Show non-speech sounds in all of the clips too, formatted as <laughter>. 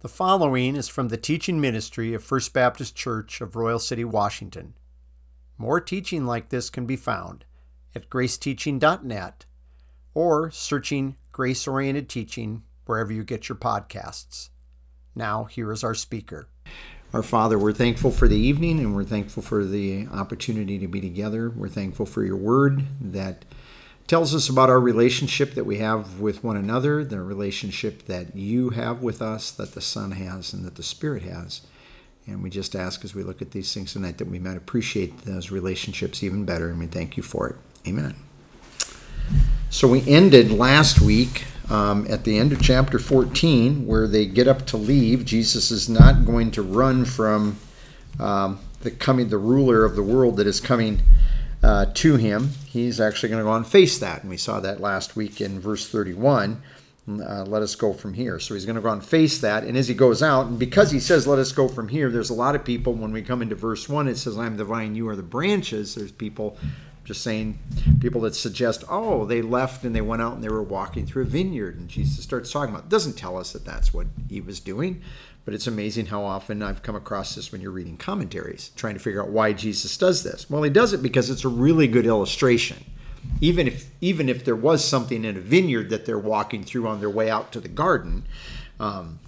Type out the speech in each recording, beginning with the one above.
The following is from the teaching ministry of First Baptist Church of Royal City, Washington. More teaching like this can be found at graceteaching.net or searching Grace Oriented Teaching wherever you get your podcasts. Now, here is our speaker. Our Father, we're thankful for the evening and we're thankful for the opportunity to be together. We're thankful for your word that tells us about our relationship that we have with one another, the relationship that you have with us, that the Son has, and that the Spirit has. And we just ask as we look at these things tonight that we might appreciate those relationships even better, and we thank you for it. Amen. So we ended last week um, at the end of chapter 14 where they get up to leave. Jesus is not going to run from um, the coming, the ruler of the world that is coming uh, to him. He's actually going to go and face that. And we saw that last week in verse 31. Uh, let us go from here. So he's going to go and face that. And as he goes out, and because he says, let us go from here, there's a lot of people, when we come into verse 1, it says, I'm the vine, you are the branches. There's people just saying, people that suggest, oh, they left and they went out and they were walking through a vineyard. And Jesus starts talking about, it doesn't tell us that that's what he was doing. But it's amazing how often I've come across this when you're reading commentaries, trying to figure out why Jesus does this. Well, he does it because it's a really good illustration. Even if even if there was something in a vineyard that they're walking through on their way out to the garden, um,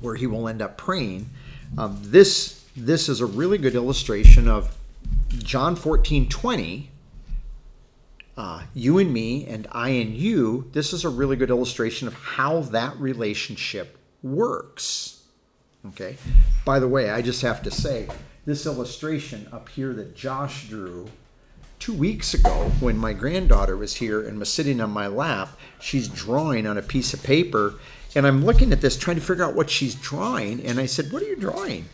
where he will end up praying, um, this this is a really good illustration of John 14, 20. Uh, you and me, and I and you. This is a really good illustration of how that relationship works. Okay. By the way, I just have to say this illustration up here that Josh drew two weeks ago when my granddaughter was here and was sitting on my lap, she's drawing on a piece of paper. And I'm looking at this trying to figure out what she's drawing. And I said, What are you drawing?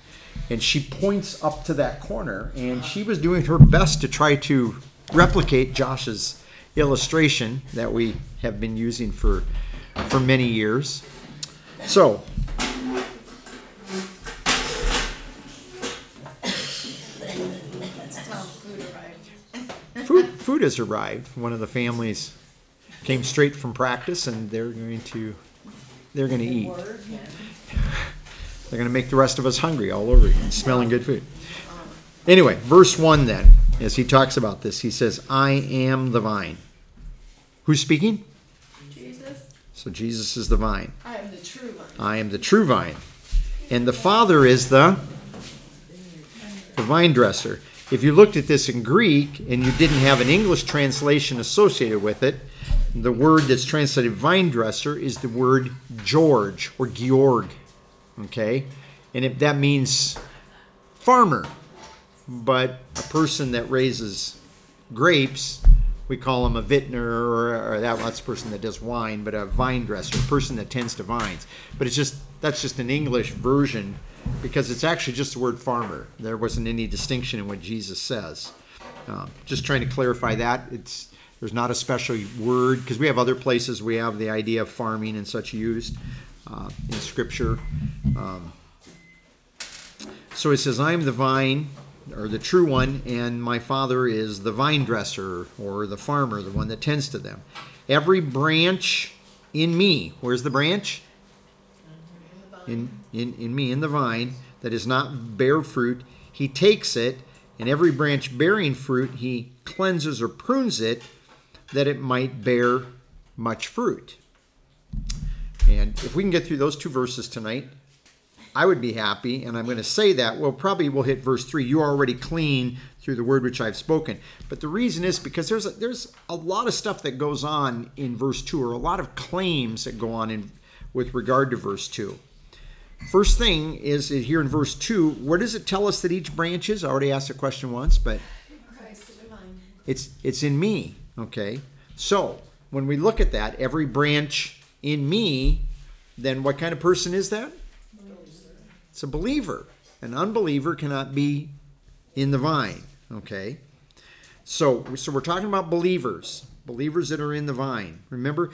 And she points up to that corner. And she was doing her best to try to replicate Josh's illustration that we have been using for, for many years. So, food, food has arrived. One of the families came straight from practice, and they're going to they're going to eat. They're going to make the rest of us hungry all over again, smelling good food. Anyway, verse one then, as he talks about this, he says, "I am the vine." Who's speaking? So Jesus is the vine. I am the true vine. I am the true vine. And the Father is the, the vine dresser. If you looked at this in Greek and you didn't have an English translation associated with it, the word that's translated vine dresser is the word George or Georg. Okay? And if that means farmer. But a person that raises grapes we call him a vintner or, or that that's the person that does wine, but a vine dresser, a person that tends to vines. But it's just that's just an English version because it's actually just the word farmer. There wasn't any distinction in what Jesus says. Um, just trying to clarify that it's there's not a special word because we have other places we have the idea of farming and such used uh, in Scripture. Um, so it says, "I am the vine." Or the true one, and my father is the vine dresser or the farmer, the one that tends to them. Every branch in me, where's the branch? In, in, in me, in the vine, that is not bear fruit, he takes it, and every branch bearing fruit, he cleanses or prunes it that it might bear much fruit. And if we can get through those two verses tonight, I would be happy, and I'm going to say that. Well, probably we'll hit verse three. You are already clean through the word which I've spoken. But the reason is because there's a, there's a lot of stuff that goes on in verse two, or a lot of claims that go on in with regard to verse two. First thing is here in verse two. Where does it tell us that each branch is? I already asked the question once, but it's it's in me. Okay, so when we look at that, every branch in me, then what kind of person is that? It's a believer. An unbeliever cannot be in the vine. Okay? So, so we're talking about believers, believers that are in the vine. Remember,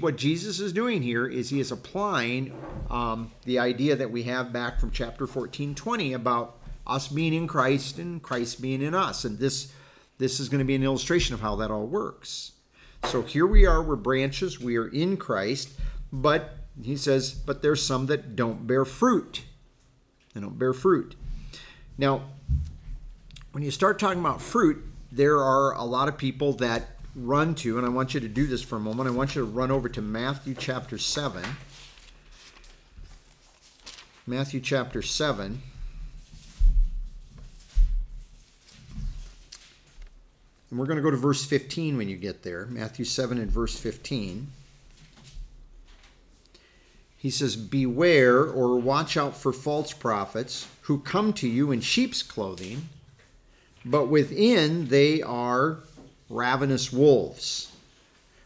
what Jesus is doing here is he is applying um, the idea that we have back from chapter 14, 20 about us being in Christ and Christ being in us. And this, this is going to be an illustration of how that all works. So here we are, we're branches, we are in Christ, but He says, but there's some that don't bear fruit. They don't bear fruit. Now, when you start talking about fruit, there are a lot of people that run to, and I want you to do this for a moment. I want you to run over to Matthew chapter 7. Matthew chapter 7. And we're going to go to verse 15 when you get there. Matthew 7 and verse 15. He says, Beware or watch out for false prophets who come to you in sheep's clothing, but within they are ravenous wolves.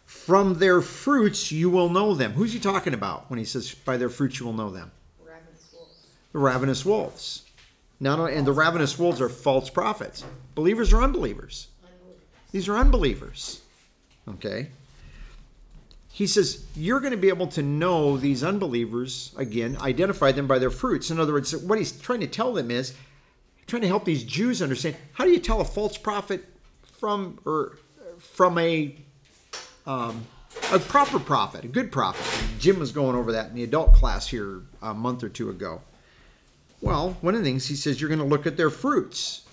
From their fruits you will know them. Who's he talking about when he says, By their fruits you will know them? Ravenous wolves. The ravenous wolves. Not only, and the ravenous wolves are false prophets. Believers or unbelievers? Unbelievers. These are unbelievers. Okay? He says, You're going to be able to know these unbelievers, again, identify them by their fruits. In other words, what he's trying to tell them is, trying to help these Jews understand how do you tell a false prophet from or from a um, a proper prophet, a good prophet. Jim was going over that in the adult class here a month or two ago. Well, one of the things he says you're going to look at their fruits.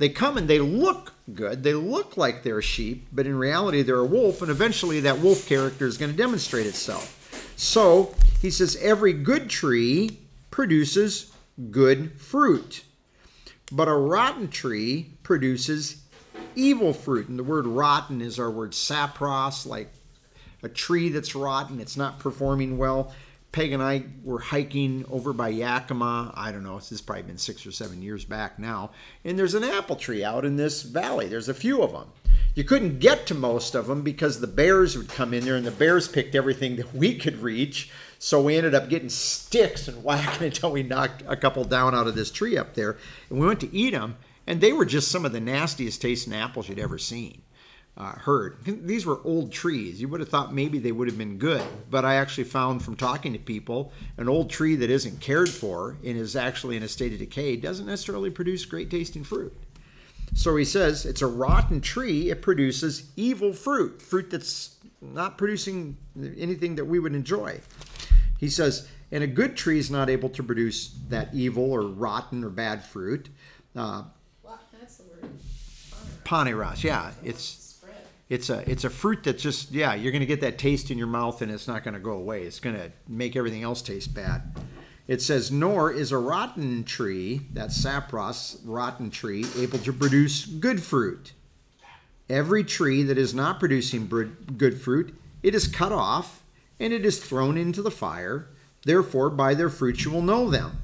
They come and they look good. They look like they're a sheep, but in reality they're a wolf, and eventually that wolf character is going to demonstrate itself. So he says every good tree produces good fruit, but a rotten tree produces evil fruit. And the word rotten is our word sapros, like a tree that's rotten, it's not performing well. Peg and I were hiking over by Yakima. I don't know, this has probably been six or seven years back now. And there's an apple tree out in this valley. There's a few of them. You couldn't get to most of them because the bears would come in there and the bears picked everything that we could reach. So we ended up getting sticks and <laughs> whacking until we knocked a couple down out of this tree up there. And we went to eat them, and they were just some of the nastiest tasting apples you'd ever seen uh, heard. These were old trees. You would have thought maybe they would have been good, but I actually found from talking to people an old tree that isn't cared for and is actually in a state of decay doesn't necessarily produce great tasting fruit. So he says it's a rotten tree, it produces evil fruit, fruit that's not producing anything that we would enjoy. He says, and a good tree is not able to produce that evil or rotten or bad fruit. Uh, Well, that's the word. Poneros, yeah, it's. It's a it's a fruit that just yeah you're going to get that taste in your mouth and it's not going to go away. It's going to make everything else taste bad. It says nor is a rotten tree that sapros rotten tree able to produce good fruit. Every tree that is not producing good fruit it is cut off and it is thrown into the fire. Therefore by their fruits you will know them.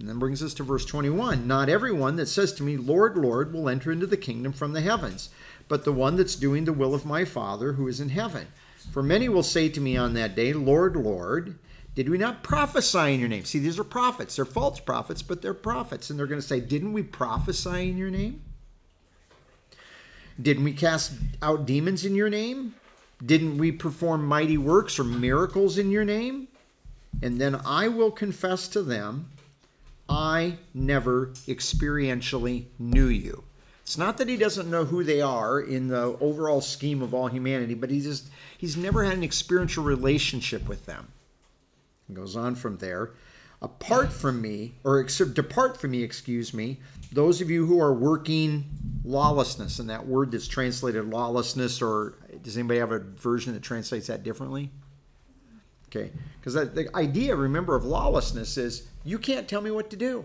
And then brings us to verse 21 Not everyone that says to me, Lord, Lord, will enter into the kingdom from the heavens, but the one that's doing the will of my Father who is in heaven. For many will say to me on that day, Lord, Lord, did we not prophesy in your name? See, these are prophets. They're false prophets, but they're prophets. And they're going to say, Didn't we prophesy in your name? Didn't we cast out demons in your name? Didn't we perform mighty works or miracles in your name? And then I will confess to them, I never experientially knew you. It's not that he doesn't know who they are in the overall scheme of all humanity, but he just he's never had an experiential relationship with them. It goes on from there. Apart from me, or except depart from me, excuse me, those of you who are working lawlessness, and that word that's translated lawlessness, or does anybody have a version that translates that differently? Okay, because the idea, remember, of lawlessness is you can't tell me what to do.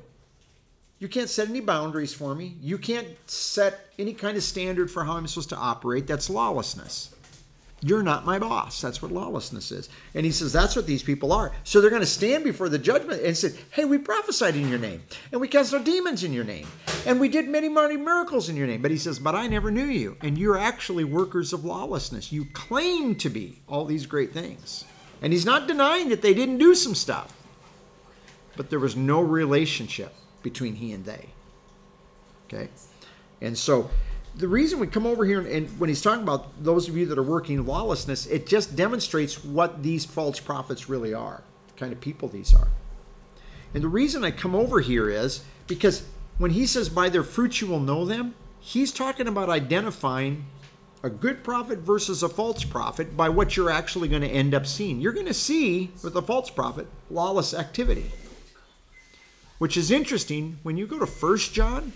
You can't set any boundaries for me. You can't set any kind of standard for how I'm supposed to operate. That's lawlessness. You're not my boss. That's what lawlessness is. And he says that's what these people are. So they're going to stand before the judgment and say, Hey, we prophesied in your name, and we cast out demons in your name, and we did many, many miracles in your name. But he says, But I never knew you, and you're actually workers of lawlessness. You claim to be all these great things. And he's not denying that they didn't do some stuff, but there was no relationship between he and they. Okay? And so the reason we come over here and when he's talking about those of you that are working lawlessness, it just demonstrates what these false prophets really are, kind of people these are. And the reason I come over here is because when he says, by their fruits you will know them, he's talking about identifying a a good prophet versus a false prophet by what you're actually going to end up seeing. You're going to see with a false prophet lawless activity. Which is interesting when you go to First John.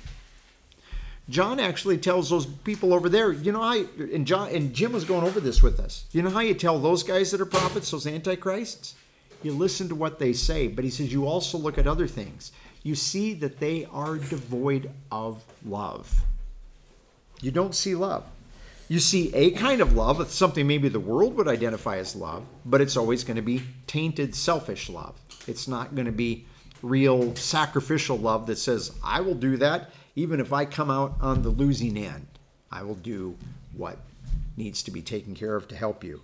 John actually tells those people over there, you know, I and John and Jim was going over this with us. You know how you tell those guys that are prophets, those antichrists? You listen to what they say, but he says you also look at other things. You see that they are devoid of love. You don't see love. You see a kind of love, something maybe the world would identify as love, but it's always going to be tainted, selfish love. It's not going to be real sacrificial love that says, I will do that even if I come out on the losing end. I will do what needs to be taken care of to help you.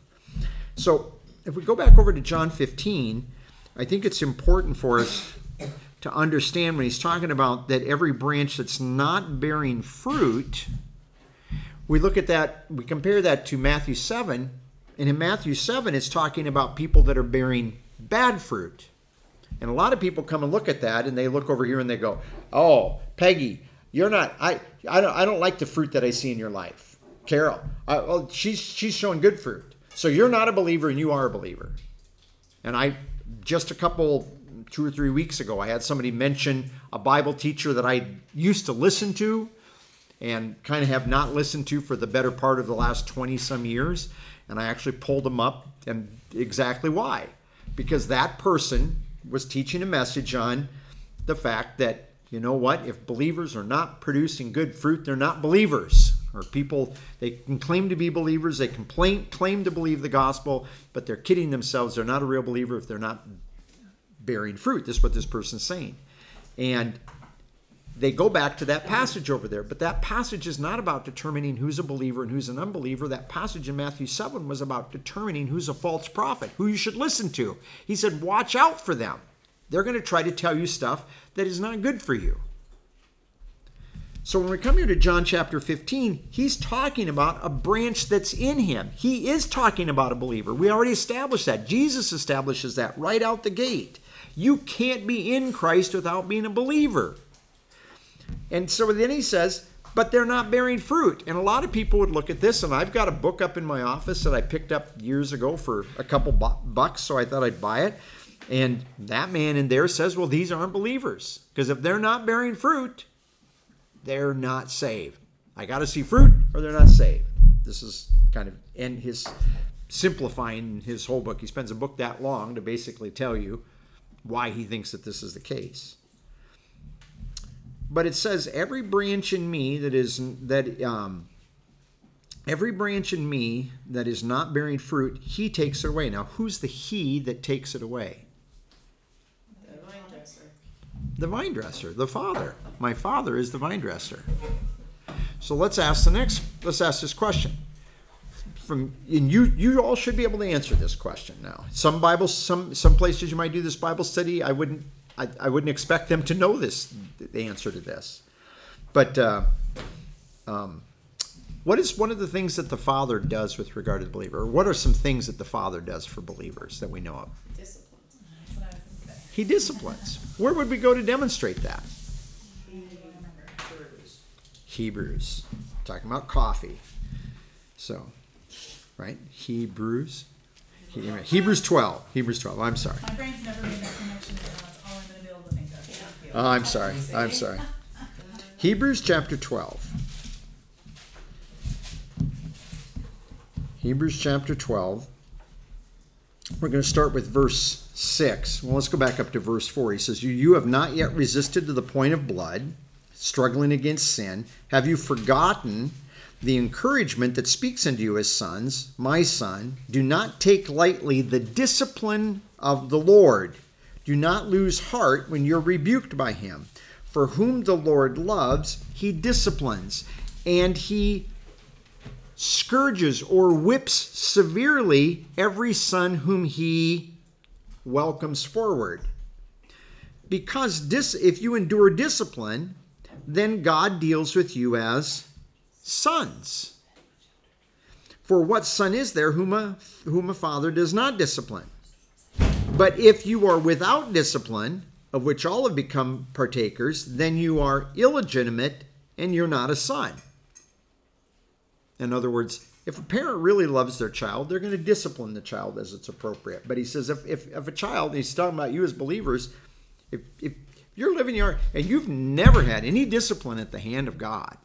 So, if we go back over to John 15, I think it's important for us to understand when he's talking about that every branch that's not bearing fruit, we look at that, we compare that to Matthew 7, and in Matthew 7, it's talking about people that are bearing bad fruit. And a lot of people come and look at that and they look over here and they go, "Oh, Peggy, you're not I I don't I don't like the fruit that I see in your life. Carol, I, well, she's she's showing good fruit. So you're not a believer and you are a believer." And I just a couple two or three weeks ago, I had somebody mention a Bible teacher that I used to listen to and kind of have not listened to for the better part of the last 20 some years. And I actually pulled them up and exactly why. Because that person was teaching a message on the fact that, you know what, if believers are not producing good fruit, they're not believers. Or people, they can claim to be believers, they can claim, claim to believe the gospel, but they're kidding themselves. They're not a real believer if they're not bearing fruit. This is what this person's saying. And they go back to that passage over there. But that passage is not about determining who's a believer and who's an unbeliever. That passage in Matthew 7 was about determining who's a false prophet, who you should listen to. He said, Watch out for them. They're going to try to tell you stuff that is not good for you. So when we come here to John chapter 15, he's talking about a branch that's in him. He is talking about a believer. We already established that. Jesus establishes that right out the gate. You can't be in Christ without being a believer. And so then he says, but they're not bearing fruit. And a lot of people would look at this, and I've got a book up in my office that I picked up years ago for a couple bucks, so I thought I'd buy it. And that man in there says, well, these aren't believers. Because if they're not bearing fruit, they're not saved. I got to see fruit or they're not saved. This is kind of, and his simplifying his whole book. He spends a book that long to basically tell you why he thinks that this is the case. But it says, every branch in me that is, that, um, every branch in me that is not bearing fruit, he takes it away. Now, who's the he that takes it away? The vine dresser. The vine dresser, the Father. My Father is the vine dresser. So let's ask the next. Let's ask this question. From and you, you all should be able to answer this question now. Some Bibles, some some places you might do this Bible study. I wouldn't, I, I wouldn't expect them to know this, the answer to this. But uh, um, what is one of the things that the Father does with regard to the believer? What are some things that the Father does for believers that we know of? He disciplines. Where would we go to demonstrate that? Hebrews. Talking about coffee. So, right? Hebrews. Hebrews 12. Hebrews 12. I'm sorry. My brain's never made that connection, and that's all I'm gonna be able to think of. Thank you. Oh, I'm sorry. I'm sorry. Hebrews chapter 12. Hebrews chapter 12. We're going to start with verse 6. Well, let's go back up to verse 4. He says, You, you have not yet resisted to the point of blood, struggling against sin. Have you forgotten the encouragement that speaks unto you as sons? My son, do not take lightly the discipline of the Lord. Do not lose heart when you're rebuked by him. For whom the Lord loves, he disciplines, and he scourges or whips severely every son whom he welcomes forward. Because dis- if you endure discipline, then God deals with you as sons. For what son is there whom a, whom a father does not discipline? But if you are without discipline, of which all have become partakers, then you are illegitimate and you're not a son. In other words, if a parent really loves their child, they're going to discipline the child as it's appropriate. But he says if, if, if a child, he's talking about you as believers, if, if you're living your and you've never had any discipline at the hand of God,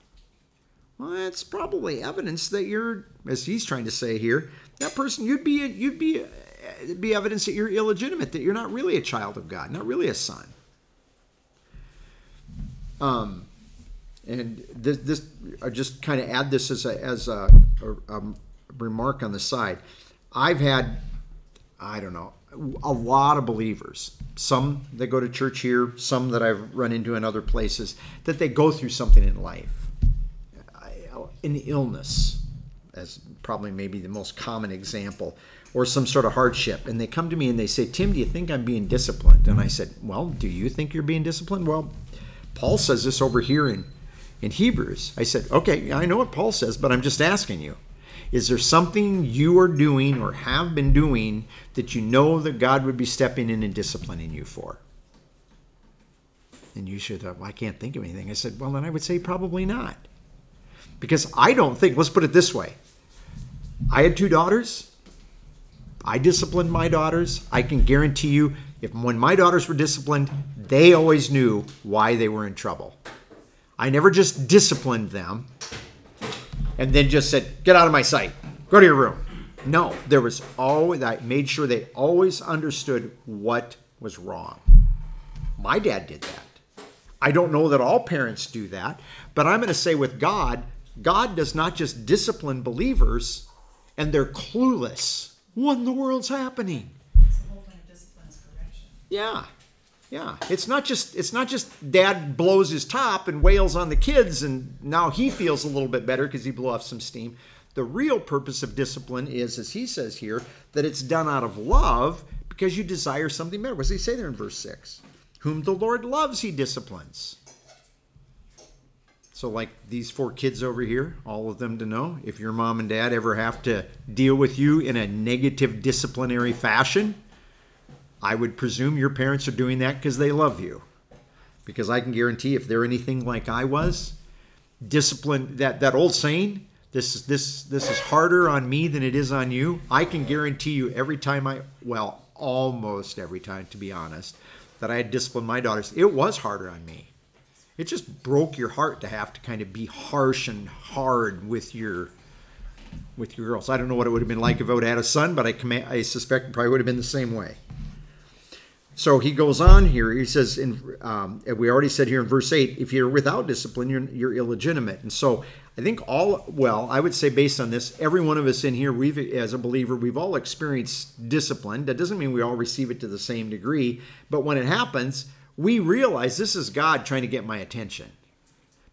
well, that's probably evidence that you're, as he's trying to say here, that person you'd be you'd be be evidence that you're illegitimate, that you're not really a child of God, not really a son. Um, and this, this I just kind of add this as a as a, a, a remark on the side. I've had, I don't know, a lot of believers. Some that go to church here, some that I've run into in other places, that they go through something in life, an illness, as probably maybe the most common example, or some sort of hardship, and they come to me and they say, "Tim, do you think I'm being disciplined?" And I said, "Well, do you think you're being disciplined?" Well, Paul says this over here in in Hebrews. I said, okay, I know what Paul says, but I'm just asking you. Is there something you are doing or have been doing that you know that God would be stepping in and disciplining you for? And you should have, well, I can't think of anything. I said, well, then I would say probably not. Because I don't think, let's put it this way I had two daughters. I disciplined my daughters. I can guarantee you, if when my daughters were disciplined, they always knew why they were in trouble. I never just disciplined them and then just said, get out of my sight, go to your room. No, there was always, I made sure they always understood what was wrong. My dad did that. I don't know that all parents do that, but I'm going to say with God, God does not just discipline believers and they're clueless. What in the world's happening? It's the whole point of discipline correction. Yeah. Yeah, it's not just it's not just dad blows his top and wails on the kids and now he feels a little bit better because he blew off some steam. The real purpose of discipline is, as he says here, that it's done out of love because you desire something better. What does he say there in verse six? Whom the Lord loves, he disciplines. So, like these four kids over here, all of them to know if your mom and dad ever have to deal with you in a negative disciplinary fashion, I would presume your parents are doing that because they love you. Because I can guarantee if they're anything like I was, discipline that that old saying, this is this this is harder on me than it is on you. I can guarantee you every time I well, almost every time to be honest, that I had disciplined my daughters, it was harder on me. It just broke your heart to have to kind of be harsh and hard with your with your girls. I don't know what it would have been like if I would have had a son, but I command, I suspect it probably would have been the same way. So he goes on here. He says, in, um, we already said here in verse 8, if you're without discipline, you're, you're illegitimate. And so I think all, well, I would say based on this, every one of us in here, we've, as a believer, we've all experienced discipline. That doesn't mean we all receive it to the same degree. But when it happens, we realize this is God trying to get my attention.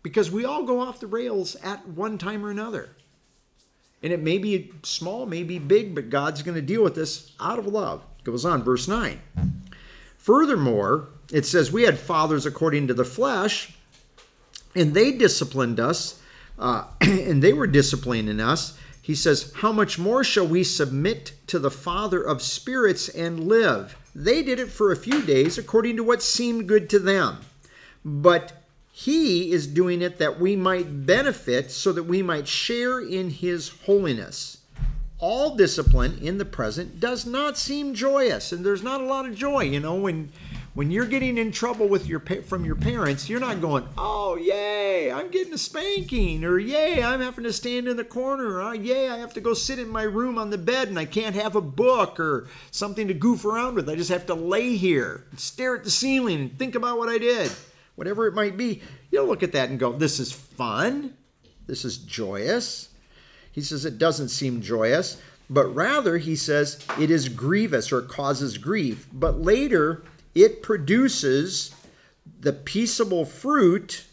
Because we all go off the rails at one time or another. And it may be small, may be big, but God's going to deal with this out of love. Goes on, verse 9. Furthermore, it says, We had fathers according to the flesh, and they disciplined us, uh, <clears throat> and they were disciplining us. He says, How much more shall we submit to the Father of spirits and live? They did it for a few days according to what seemed good to them. But he is doing it that we might benefit, so that we might share in his holiness all discipline in the present does not seem joyous and there's not a lot of joy you know when when you're getting in trouble with your from your parents you're not going oh yay i'm getting a spanking or yay i'm having to stand in the corner or oh, yay i have to go sit in my room on the bed and i can't have a book or something to goof around with. I just have to lay here and stare at the ceiling and think about what i did whatever it might be. You'll look at that and go this is fun. This is joyous. He says it doesn't seem joyous, but rather, he says, it is grievous or causes grief. But later, it produces the peaceable fruit.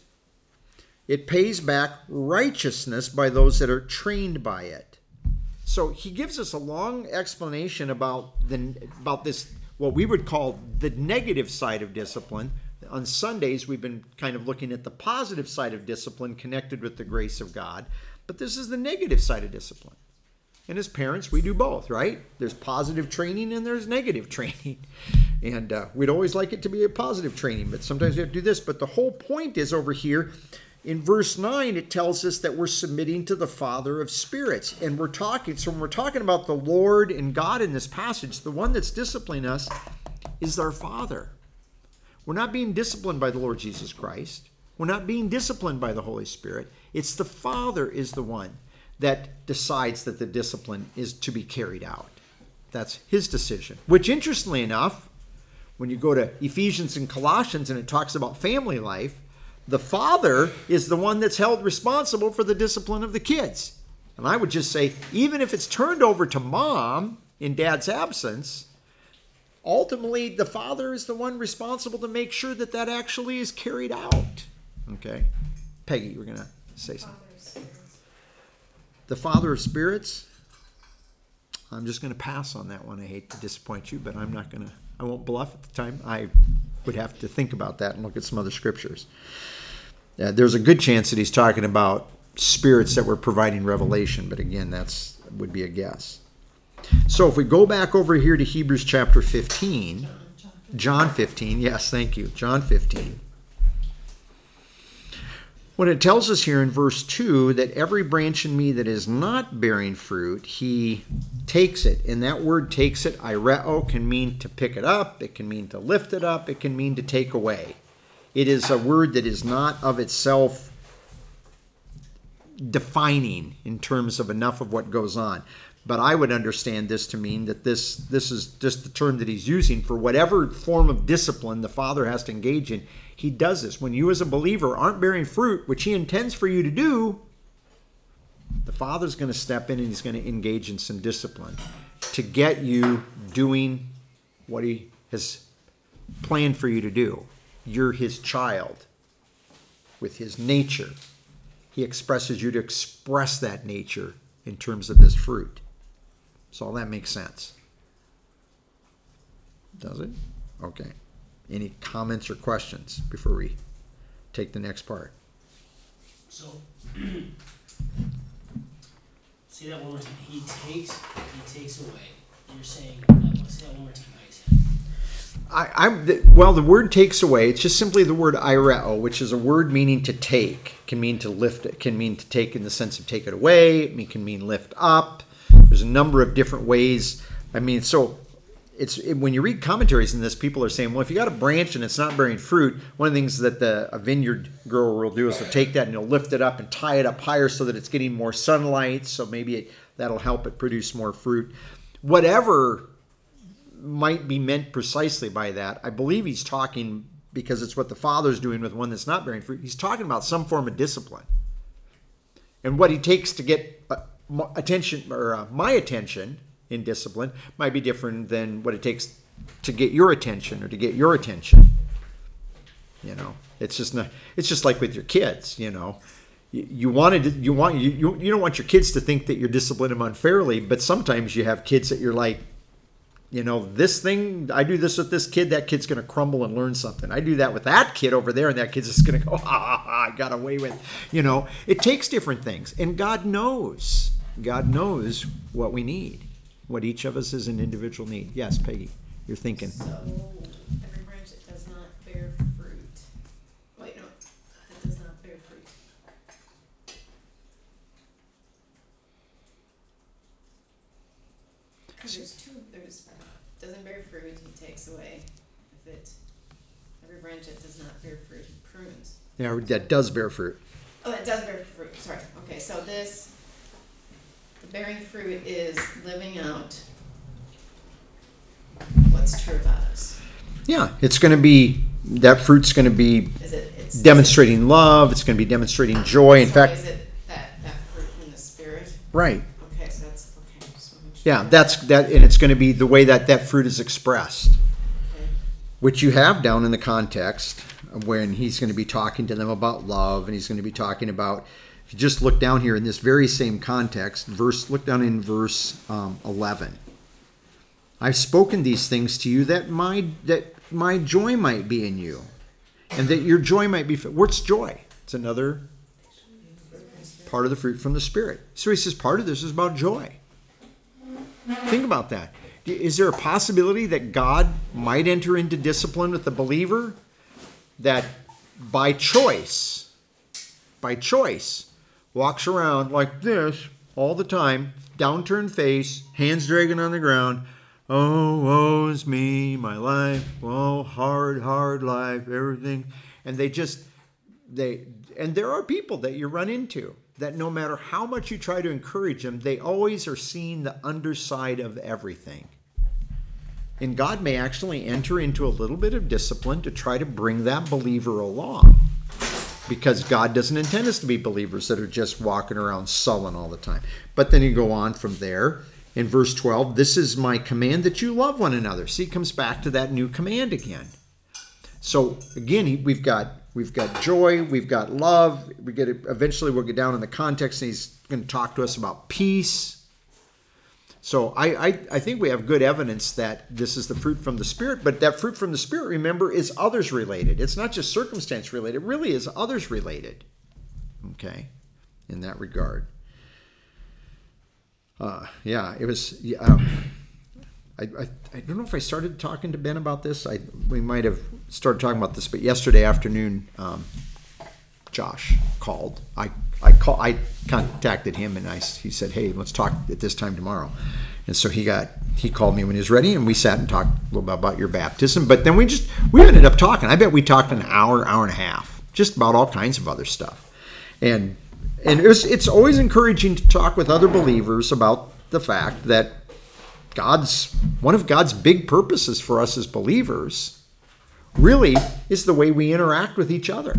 It pays back righteousness by those that are trained by it. So he gives us a long explanation about the about this what we would call the negative side of discipline. On Sundays, we've been kind of looking at the positive side of discipline connected with the grace of God. But this is the negative side of discipline. And as parents, we do both, right? There's positive training and there's negative <laughs> training. And uh, we'd always like it to be a positive training, but sometimes we have to do this. But the whole point is over here in verse 9 it tells us that we're submitting to the father of spirits. And we're talking so when we're talking about the lord and god in this passage the one that's disciplining us is our father. We're not being disciplined by the lord jesus christ. We're not being disciplined by the holy spirit. It's the father is the one that decides that the discipline is to be carried out. That's his decision. Which interestingly enough when you go to ephesians and colossians and it talks about family life the father is the one that's held responsible for the discipline of the kids. And I would just say, even if it's turned over to mom in dad's absence, ultimately the father is the one responsible to make sure that that actually is carried out. Okay? Peggy, you were going to say something. The father of spirits? I'm just going to pass on that one. I hate to disappoint you, but I'm not going to, I won't bluff at the time. I would have to think about that and look at some other scriptures. Uh, there's a good chance that he's talking about spirits that were providing revelation, but again, that's would be a guess. So if we go back over here to Hebrews chapter 15, John 15, yes, thank you, John 15. When it tells us here in verse 2 that every branch in me that is not bearing fruit, he takes it. And that word takes it, ireo, can mean to pick it up, it can mean to lift it up, it can mean to take away. It is a word that is not of itself defining in terms of enough of what goes on. But I would understand this to mean that this this is just the term that he's using for whatever form of discipline the father has to engage in. He does this. When you as a believer aren't bearing fruit, which he intends for you to do, the father's going to step in and he's going to engage in some discipline to get you doing what he has planned for you to do you're his child with his nature. He expresses you to express that nature in terms of this fruit. So all that makes sense. Does it? Okay. Any comments or questions before we take the next part? So, <clears throat> say that one more time. He takes, he takes away. You're saying, uh, say that one more time. I, I'm the, well. The word takes away. It's just simply the word ireo, which is a word meaning to take. Can mean to lift. It can mean to take in the sense of take it away. It can mean lift up. There's a number of different ways. I mean, so it's it, when you read commentaries in this, people are saying, well, if you got a branch and it's not bearing fruit, one of the things that the a vineyard grower will do is to take that and he'll lift it up and tie it up higher so that it's getting more sunlight. So maybe it, that'll help it produce more fruit. Whatever might be meant precisely by that. I believe he's talking because it's what the father's doing with one that's not bearing fruit. He's talking about some form of discipline. And what he takes to get uh, attention or uh, my attention in discipline might be different than what it takes to get your attention or to get your attention. You know, it's just not. It's just like with your kids. You know, you, wanted you want you, you don't want your kids to think that you're disciplining them unfairly, but sometimes you have kids that you're like, you know, this thing, I do this with this kid, that kid's going to crumble and learn something. I do that with that kid over there, and that kid's just going to go, <laughs> ha, I got away with. You know, it takes different things. And God knows. God knows what we need, what each of us is an individual need. Yes, Peggy, you're thinking. So, every branch that does not bear fruit, wait, no, that does not bear fruit. Cause there's two, there's, doesn't bear fruit, he takes away. If it, every branch that does not bear fruit, he prunes. Yeah, that does bear fruit. Oh, it does bear fruit, sorry, okay, so this, bearing fruit is living out what's true about us. Yeah, it's going to be, that fruit's going to be Is it, it's. demonstrating love, it's going to be demonstrating joy. In So fact, Is it that, that fruit in the spirit? right. Okay, so that's, okay, just wanna make sure. Yeah, that's that, and it's going to be the way that that fruit is expressed. Okay. which you have down in the context when he's going to be talking to them about love and he's going to be talking about if you just look down here in this very same context verse look down in verse um, 11 i've spoken these things to you that my that my joy might be in you and that your joy might be what's joy? It's another part of the fruit from the spirit. So he says part of this is about joy. Think about that. Is there a possibility that God might enter into discipline with the believer? That by choice by choice, walks around like this all the time, downturned face, hands dragging on the ground. Oh, woe's me, my life. Oh, hard, hard life, everything. And they just, they, and there are people that you run into that no matter how much you try to encourage them, they always are seeing the underside of everything. And God may actually enter into a little bit of discipline to try to bring that believer along. Because God doesn't intend us to be believers that are just walking around sullen all the time. But then you go on from there in verse 12 this is my command that you love one another. See, it comes back to that new command again. So again, we've got we've got joy, we've got love. We get eventually we'll get down in the context, and he's going to talk to us about peace. So I, I, I think we have good evidence that this is the fruit from the Spirit, but that fruit from the Spirit, remember, is others related. It's not just circumstance related, it really is others related. Okay, in that regard. Uh, yeah, it was. Um, I, I, I don't know if I started talking to Ben about this. I we might have started talking about this, but yesterday afternoon, um, Josh called. I I call I contacted him and I he said, "Hey, let's talk at this time tomorrow." And so he got he called me when he was ready, and we sat and talked a little bit about your baptism. But then we just we ended up talking. I bet we talked an hour, hour and a half, just about all kinds of other stuff. And and it was, it's always encouraging to talk with other believers about the fact that God's one of God's big purposes for us as believers really is the way we interact with each other.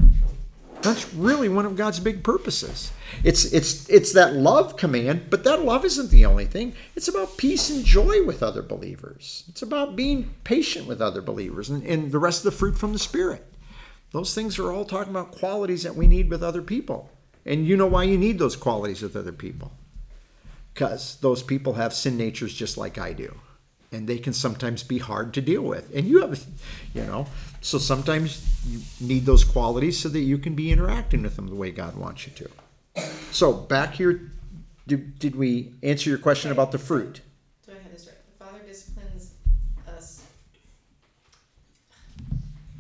That's really one of God's big purposes. It's it's it's that love command, but that love isn't the only thing. It's about peace and joy with other believers. It's about being patient with other believers and, and the rest of the fruit from the Spirit. Those things are all talking about qualities that we need with other people. And you know why you need those qualities with other people? Because those people have sin natures just like I do. And they can sometimes be hard to deal with. And you have, you know, so sometimes you need those qualities so that you can be interacting with them the way God wants you to. So back here, did, did we answer your question about the fruit? Do I have this right? The Father disciplines us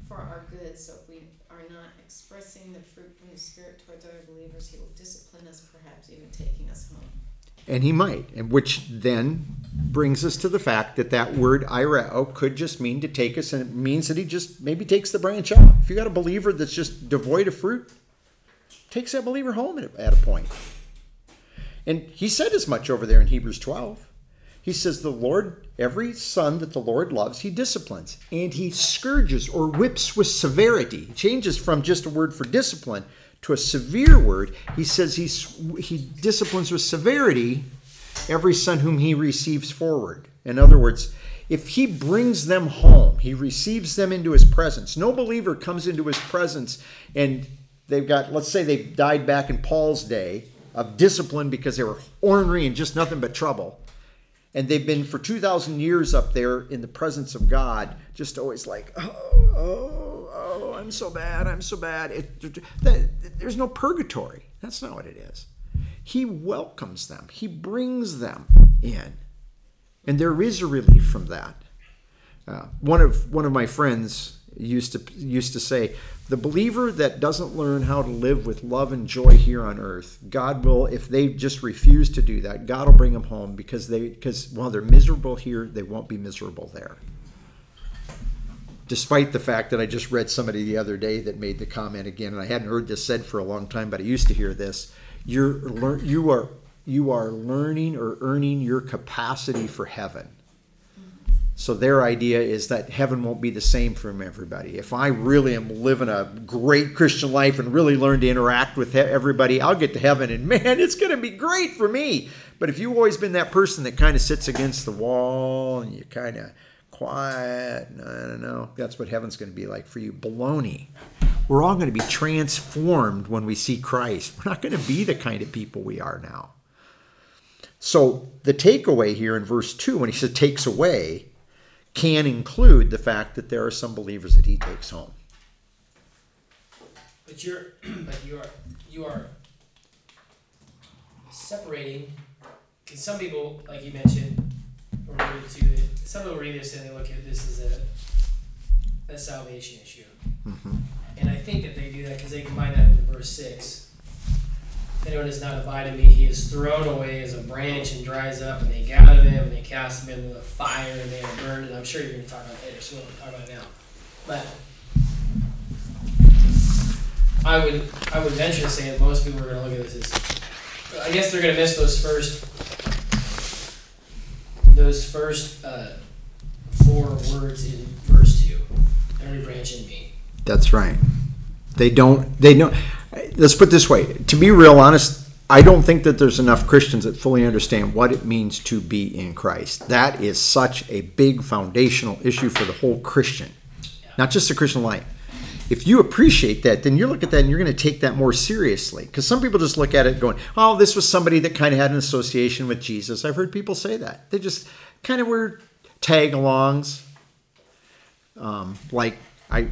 for our good, so if we are not expressing the fruit from the Spirit towards other believers, He will discipline us, perhaps even taking us home. And he might, and which then brings us to the fact that that word irao could just mean to take us, and it means that he just maybe takes the branch off. If you got a believer that's just devoid of fruit, takes that believer home at a point. And he said as much over there in Hebrews 12. He says, The Lord, every son that the Lord loves, he disciplines, and he scourges or whips with severity. He changes from just a word for discipline to a severe word. He says he's, he disciplines with severity every son whom he receives forward. In other words, if he brings them home, he receives them into his presence. No believer comes into his presence and they've got, let's say they died back in Paul's day of discipline because they were ornery and just nothing but trouble. And they've been for 2,000 years up there in the presence of God, just always like, oh, oh, oh I'm so bad, I'm so bad. It, there's no purgatory. That's not what it is. He welcomes them, He brings them in. And there is a relief from that. Uh, one of one of my friends used to used to say, the believer that doesn't learn how to live with love and joy here on earth, God will, if they just refuse to do that, God will bring them home because they because while they're miserable here, they won't be miserable there. Despite the fact that I just read somebody the other day that made the comment again, and I hadn't heard this said for a long time, but I used to hear this. You're lear- you are you are learning or earning your capacity for heaven. So their idea is that heaven won't be the same from everybody. If I really am living a great Christian life and really learn to interact with everybody, I'll get to heaven and <laughs> man, it's going to be great for me. But if you've always been that person that kind of sits against the wall and you kind of quiet, I don't know, that's what heaven's going to be like for you. Baloney. We're all going to be transformed when we see Christ. We're not going to be the kind of people we are now. So the takeaway here in verse 2, when he says takes away, can include the fact that there are some believers that he takes home. But you're, <clears throat> but you are, you are separating. Because some people, like you mentioned, or alluded to, that some people read this and they look at this as a, a salvation issue. Mm-hmm. And I think that they do that because they combine that with verse six, If anyone does not abide in me, he is thrown away as a branch and dries up, and they gather them and they cast them into the fire and they are burned. And I'm sure you're going to talk about it later, so we won't talk about it now. But I would I would venture to say that most people are going to look at this as I guess they're going to miss those first those first uh, four words in verse two. Every branch in me. That's right. They don't. They know. Let's put this way. To be real honest, I don't think that there's enough Christians that fully understand what it means to be in Christ. That is such a big foundational issue for the whole Christian, not just the Christian life. If you appreciate that, then you look at that and you're going to take that more seriously. Because some people just look at it going, "Oh, this was somebody that kind of had an association with Jesus." I've heard people say that. They just kind of were tag-alongs. Um, like I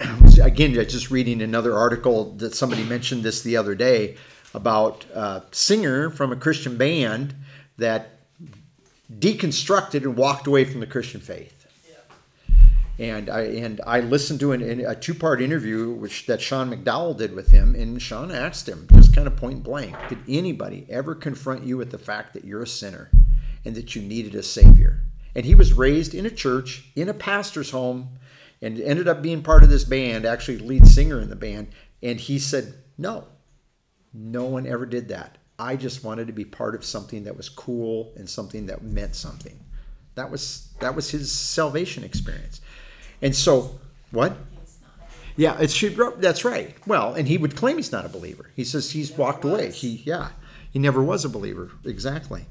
<clears throat> again, just reading another article that somebody mentioned this the other day about a singer from a Christian band that deconstructed and walked away from the Christian faith. And I and I listened to an, a two part interview which that Sean McDowell did with him, and Sean asked him just kind of point blank, did anybody ever confront you with the fact that you're a sinner and that you needed a savior? And he was raised in a church, in a pastor's home, and ended up being part of this band, actually lead singer in the band. And he said, No, no one ever did that. I just wanted to be part of something that was cool and something that meant something. That was that was his salvation experience. And so, what? Yeah, it's that's right. Well, and he would claim he's not a believer. He says he's walked away. He yeah, he never was a believer. Exactly.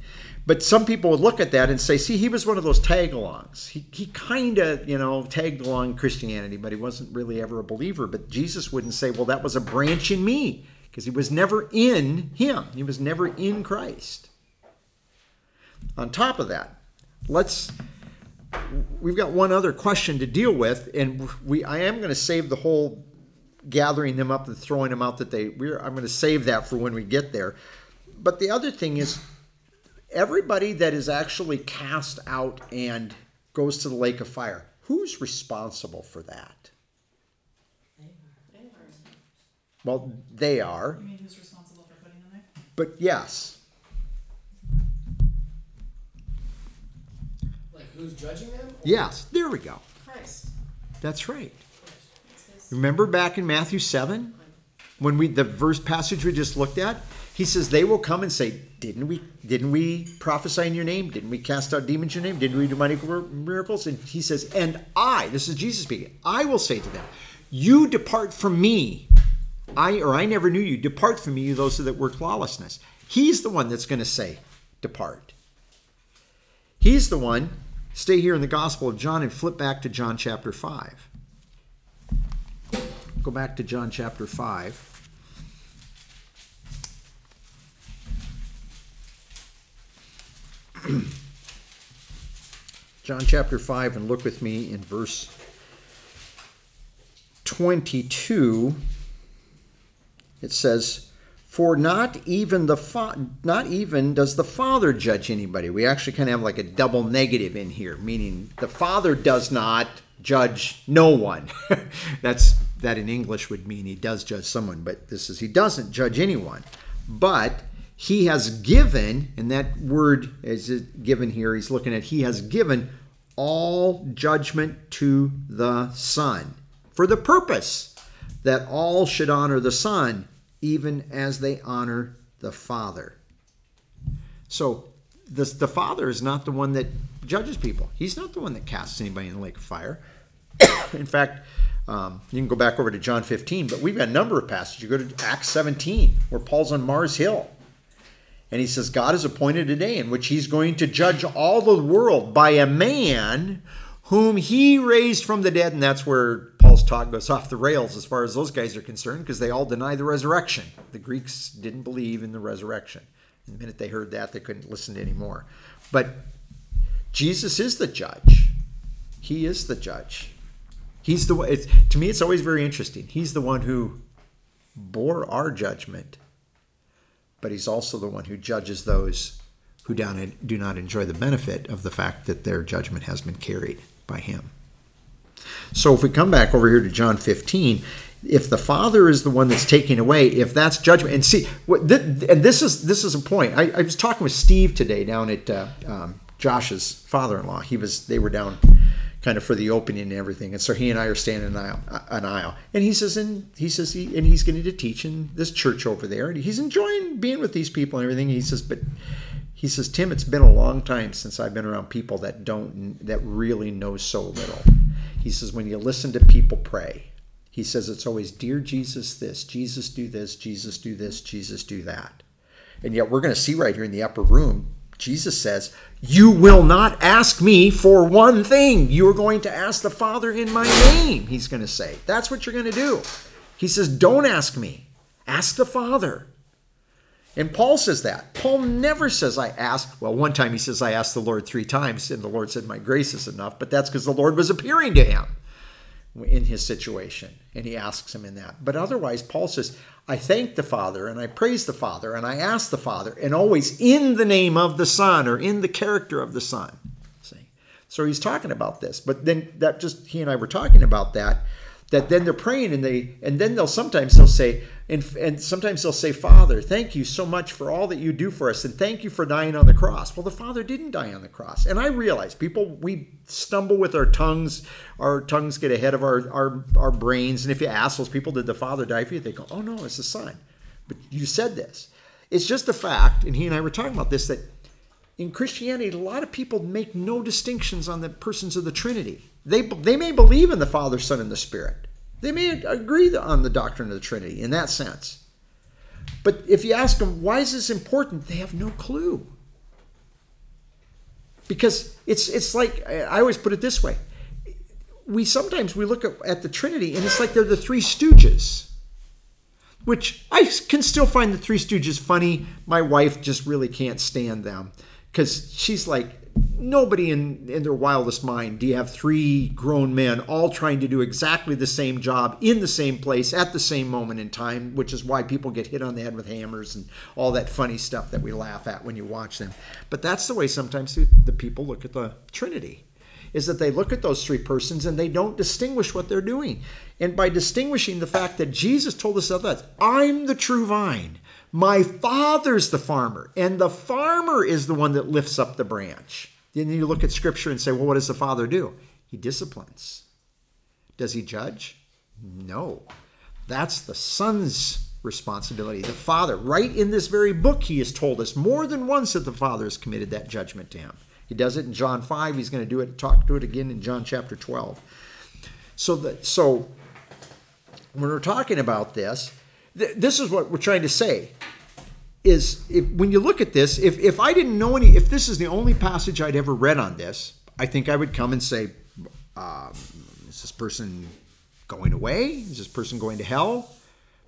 But some people would look at that and say, see, he was one of those tag alongs. He, he kind of, you know, tagged along Christianity, but he wasn't really ever a believer. But Jesus wouldn't say, well, that was a branch in me, because he was never in him. He was never in Christ. On top of that, let's we've got one other question to deal with, and we I am going to save the whole gathering them up and throwing them out that they we're I'm going to save that for when we get there. But the other thing is everybody that is actually cast out and goes to the lake of fire, who's responsible for that? Well, they are. You mean who's responsible for putting them there? But yes. Like who's judging them? Yes, there we go. Christ. That's right. Remember back in Matthew 7 when we the verse passage we just looked at? He says they will come and say, "Didn't we didn't we prophesy in your name? Didn't we cast out demons in your name? Didn't we do mighty miracles?" And he says, "And I, this is Jesus speaking, I will say to them, you depart from me. I or I never knew you. Depart from me, you those that work lawlessness." He's the one that's going to say, "Depart." He's the one. Stay here in the Gospel of John and flip back to John chapter 5. Go back to John chapter 5. <clears throat> John chapter 5, and look with me in verse 22. It says, For not even the fa- not even does the Father judge anybody. We actually kind of have like a double negative in here, meaning the Father does not judge no one. <laughs> That's that in English would mean he does judge someone, but this is he doesn't judge anyone. But he has given, and that word is given here, he's looking at, he has given all judgment to the Son for the purpose that all should honor the Son even as they honor the Father. So the, the Father is not the one that judges people, he's not the one that casts anybody in the lake of fire. <coughs> in fact, um, you can go back over to John 15, but we've got a number of passages. You go to Acts 17, where Paul's on Mars Hill and he says, God has appointed a day in which he's going to judge all the world by a man whom he raised from the dead. And that's where Paul's talk goes off the rails as far as those guys are concerned, because they all deny the resurrection. The Greeks didn't believe in the resurrection. And the minute they heard that, they couldn't listen anymore. But Jesus is the judge. He is the judge. He's the one. To me, it's always very interesting. He's the one who bore our judgment but he's also the one who judges those who do not enjoy the benefit of the fact that their judgment has been carried by him. So if we come back over here to John 15, if the Father is the one that's taking away, if that's judgment, and see, and this is this is a point. I, I was talking with Steve today down at uh, um, Josh's father-in-law. He was they were down kind of for the opening and everything, and so he and I are standing in aisle, uh, an aisle. and he says, and he says he and he's getting to teach in this church over there, and he's enjoying being with these people and everything. He says, but he says, Tim, it's been a long time since I've been around people that don't that really know so little. He says, when you listen to people pray he says it's always, Dear Jesus, this, Jesus, do this, Jesus, do this, Jesus, do that. And yet we're going to see right here in the upper room, Jesus says, You will not ask me for one thing. You are going to ask the Father in my name, he's going to say. That's what you're going to do. He says, Don't ask me, ask the Father. And Paul says that. Paul never says, I asked. Well, one time he says, I asked the Lord three times, and the Lord said, My grace is enough. But that's because the Lord was appearing to him in his situation and he asks him in that. But otherwise paul says i thank the father and i praise the father and i ask the father and always in the name of the son or in the character of the son. See? So he's talking about this but then that just he and i were talking about that that then they're praying and they and then they'll sometimes they'll say and, and sometimes they'll say father thank you so much for all that you do for us and thank you for dying on the cross. Well the father didn't die on the cross. And i realize people we stumble with our tongues our tongues get ahead of our our, our brains. And if you ask those people did the father die for you? they go oh no it's the son. But you said this. It's just a fact and he and i were talking about this that in christianity a lot of people make no distinctions on the persons of the trinity they, they may believe in the Father, Son, and the Spirit. They may agree on the doctrine of the Trinity in that sense. But if you ask them, why is this important? They have no clue. Because it's, it's like, I always put it this way. We sometimes we look at, at the Trinity and it's like they're the three stooges, which I can still find the three stooges funny. My wife just really can't stand them because she's like, nobody in, in their wildest mind do you have three grown men all trying to do exactly the same job in the same place at the same moment in time, which is why people get hit on the head with hammers and all that funny stuff that we laugh at when you watch them. But that's the way sometimes the people look at the Trinity. Is that they look at those three persons and they don't distinguish what they're doing. And by distinguishing the fact that Jesus told us that I'm the true vine, my father's the farmer, and the farmer is the one that lifts up the branch. Then you look at scripture and say, well, what does the father do? He disciplines. Does he judge? No. That's the son's responsibility. The father, right in this very book, he has told us more than once that the father has committed that judgment to him. He does it in John 5. He's going to do it, talk to it again in John chapter 12. So that so when we're talking about this, th- this is what we're trying to say is if, when you look at this, if, if I didn't know any, if this is the only passage I'd ever read on this, I think I would come and say, um, is this person going away? Is this person going to hell?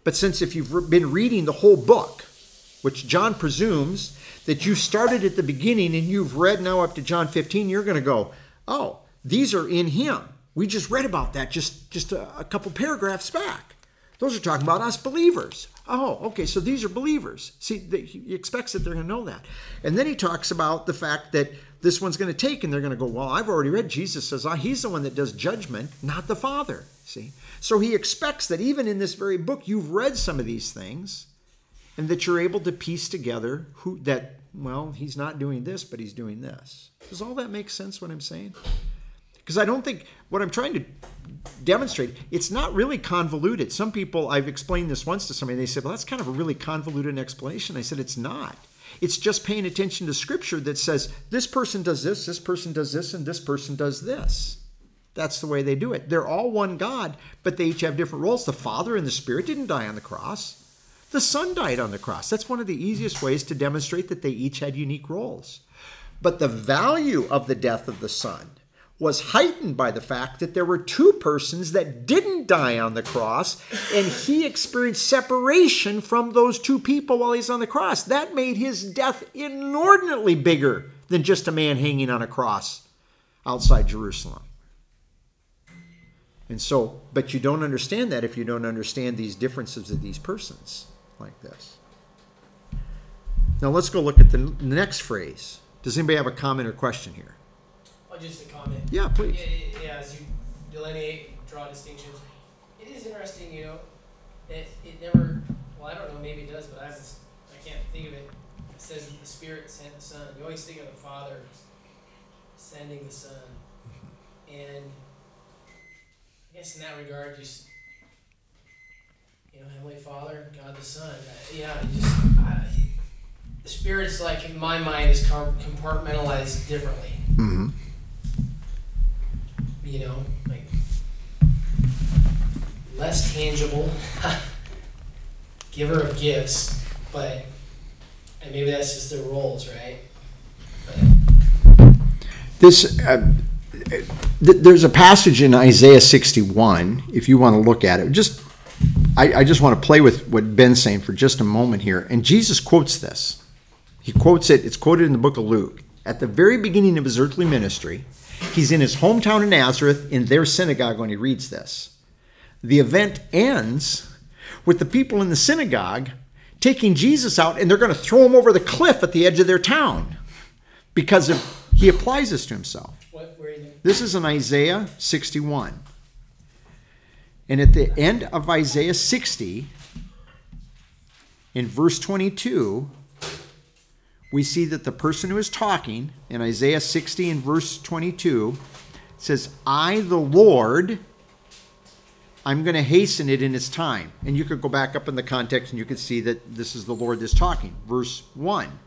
But since if you've been reading the whole book, which John presumes that you started at the beginning and you've read now up to John 15, you're going to go, oh, these are in him. We just read about that just, just a, a couple paragraphs back. Those are talking about us believers. Oh, okay, so these are believers. See, he expects that they're going to know that. And then he talks about the fact that this one's going to take, and they're going to go, Well, I've already read. Jesus says, oh, He's the one that does judgment, not the Father. See? So he expects that even in this very book, you've read some of these things, and that you're able to piece together who that, well, he's not doing this, but he's doing this. Does all that make sense what I'm saying? Because I don't think what I'm trying to demonstrate, it's not really convoluted. Some people, I've explained this once to somebody, they said, well, that's kind of a really convoluted explanation. I said, it's not. It's just paying attention to scripture that says this person does this, this person does this, and this person does this. That's the way they do it. They're all one God, but they each have different roles. The Father and the Spirit didn't die on the cross. The Son died on the cross. That's one of the easiest ways to demonstrate that they each had unique roles. But the value of the death of the Son was heightened by the fact that there were two persons that didn't die on the cross, and he experienced separation from those two people while he's on the cross. That made his death inordinately bigger than just a man hanging on a cross outside Jerusalem. And so, but you don't understand that if you don't understand these differences of these persons like this. Now let's go look at the next phrase. Does anybody have a comment or question here? Just a comment. Yeah, please. Yeah, yeah, as you delineate, draw distinctions, it is interesting, you know. It, it never, well, I don't know, maybe it does, but I haven't, I can't think of it. It says that the Spirit sent the Son. You always think of the Father sending the Son. And I guess in that regard, just, you know, Heavenly Father, God the Son. uh, Yeah, just, I, the Spirit's like, in my mind, is compartmentalized differently. Mm-hmm. You know, like less tangible, <laughs> giver of gifts, but and maybe that's just their roles, right? This, uh, th- there's a passage in Isaiah 61, if you want to look at it. Just, I, I just want to play with what Ben's saying for just a moment here. And Jesus quotes this. He quotes it, it's quoted in the book of Luke. At the very beginning of his earthly ministry, he's in his hometown of Nazareth in their synagogue when he reads this. The event ends with the people in the synagogue taking Jesus out and they're going to throw him over the cliff at the edge of their town because of, he applies this to himself. what This is in Isaiah 61. And at the end of Isaiah 60, in verse 22, we see that the person who is talking in Isaiah 60 and verse 22 says, I, the Lord, I'm going to hasten it in its time. And you could go back up in the context and you could see that this is the Lord that's talking. Verse 1.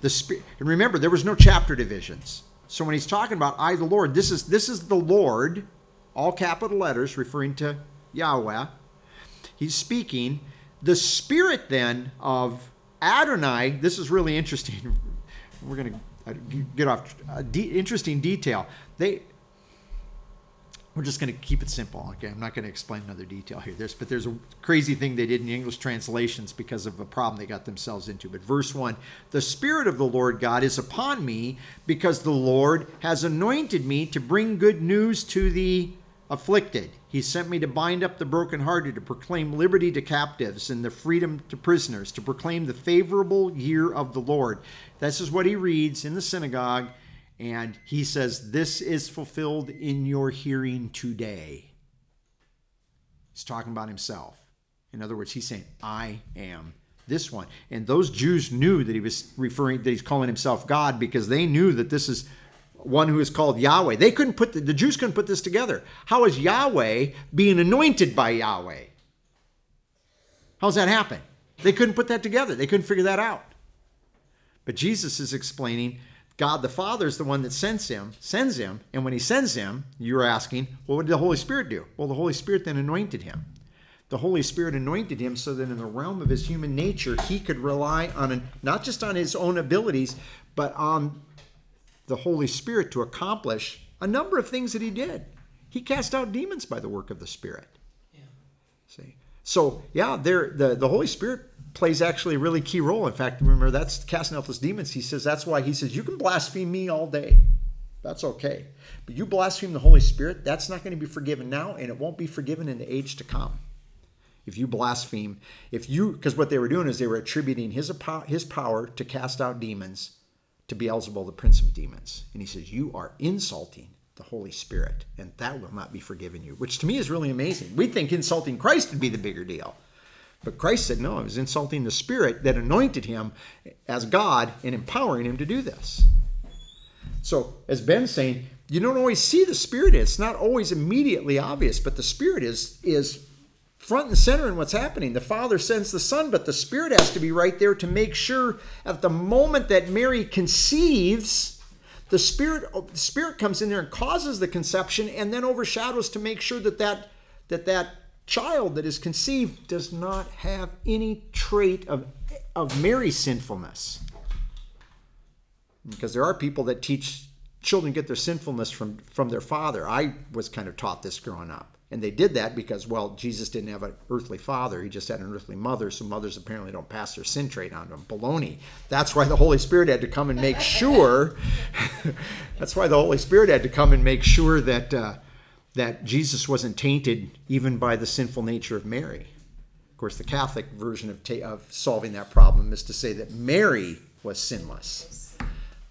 The spirit, and remember, there was no chapter divisions. So when he's talking about I, the Lord, this is this is the Lord, all capital letters, referring to Yahweh. He's speaking. The spirit then of Adonai. This is really interesting. <laughs> We're going to uh, get off a de- interesting detail. They we're just going to keep it simple. Okay, I'm not going to explain another detail here. There's, but there's a crazy thing they did in the English translations because of a problem they got themselves into. But verse one: the Spirit of the Lord God is upon me because the Lord has anointed me to bring good news to the afflicted. He sent me to bind up the brokenhearted, to proclaim liberty to captives and the freedom to prisoners, to proclaim the favorable year of the Lord. This is what he reads in the synagogue. And he says, This is fulfilled in your hearing today. He's talking about himself. In other words, he's saying, I am this one. And those Jews knew that he was referring, that he's calling himself God because they knew that this is one who is called Yahweh. They couldn't put, the, the Jews couldn't put this together. How is Yahweh being anointed by Yahweh? How's that happen? They couldn't put that together. They couldn't figure that out. But Jesus is explaining God the Father is the one that sends him, sends him, and when he sends him, you're asking, well, what did the Holy Spirit do? Well, the Holy Spirit then anointed him. The Holy Spirit anointed him so that in the realm of his human nature, he could rely on an, not just on his own abilities, but on the Holy Spirit to accomplish a number of things that he did. He cast out demons by the work of the Spirit. Yeah. See, so yeah, there the the Holy Spirit plays actually a really key role. In fact, remember that's casting out those demons. He says that's why he says you can blaspheme me all day. That's okay. But you blaspheme the Holy Spirit, that's not going to be forgiven now, and it won't be forgiven in the age to come. If you blaspheme, if you, because what they were doing is they were attributing his, his power to cast out demons to Beelzebul, the prince of demons. And he says, You are insulting the Holy Spirit, and that will not be forgiven you, which to me is really amazing. We think insulting Christ would be the bigger deal. But Christ said, No, it was insulting the Spirit that anointed him as God and empowering him to do this. So, as Ben's saying, you don't always see the Spirit. It's not always immediately obvious, but the Spirit is is front and center in what's happening. The Father sends the Son, but the Spirit has to be right there to make sure at the moment that Mary conceives, the Spirit the Spirit comes in there and causes the conception, and then overshadows to make sure that that that that child that is conceived does not have any trait of of Mary's sinfulness because there are people that teach children get their sinfulness from from their father. I was kind of taught this growing up. And they did that because, well, Jesus didn't have an earthly father. He just had an earthly mother. So mothers apparently don't pass their sin trait on to them. Baloney. That's why the Holy Spirit had to come and make sure. <laughs> that's why the Holy Spirit had to come and make sure that uh, that Jesus wasn't tainted even by the sinful nature of Mary. Of course, the Catholic version of, ta- of solving that problem is to say that Mary was sinless.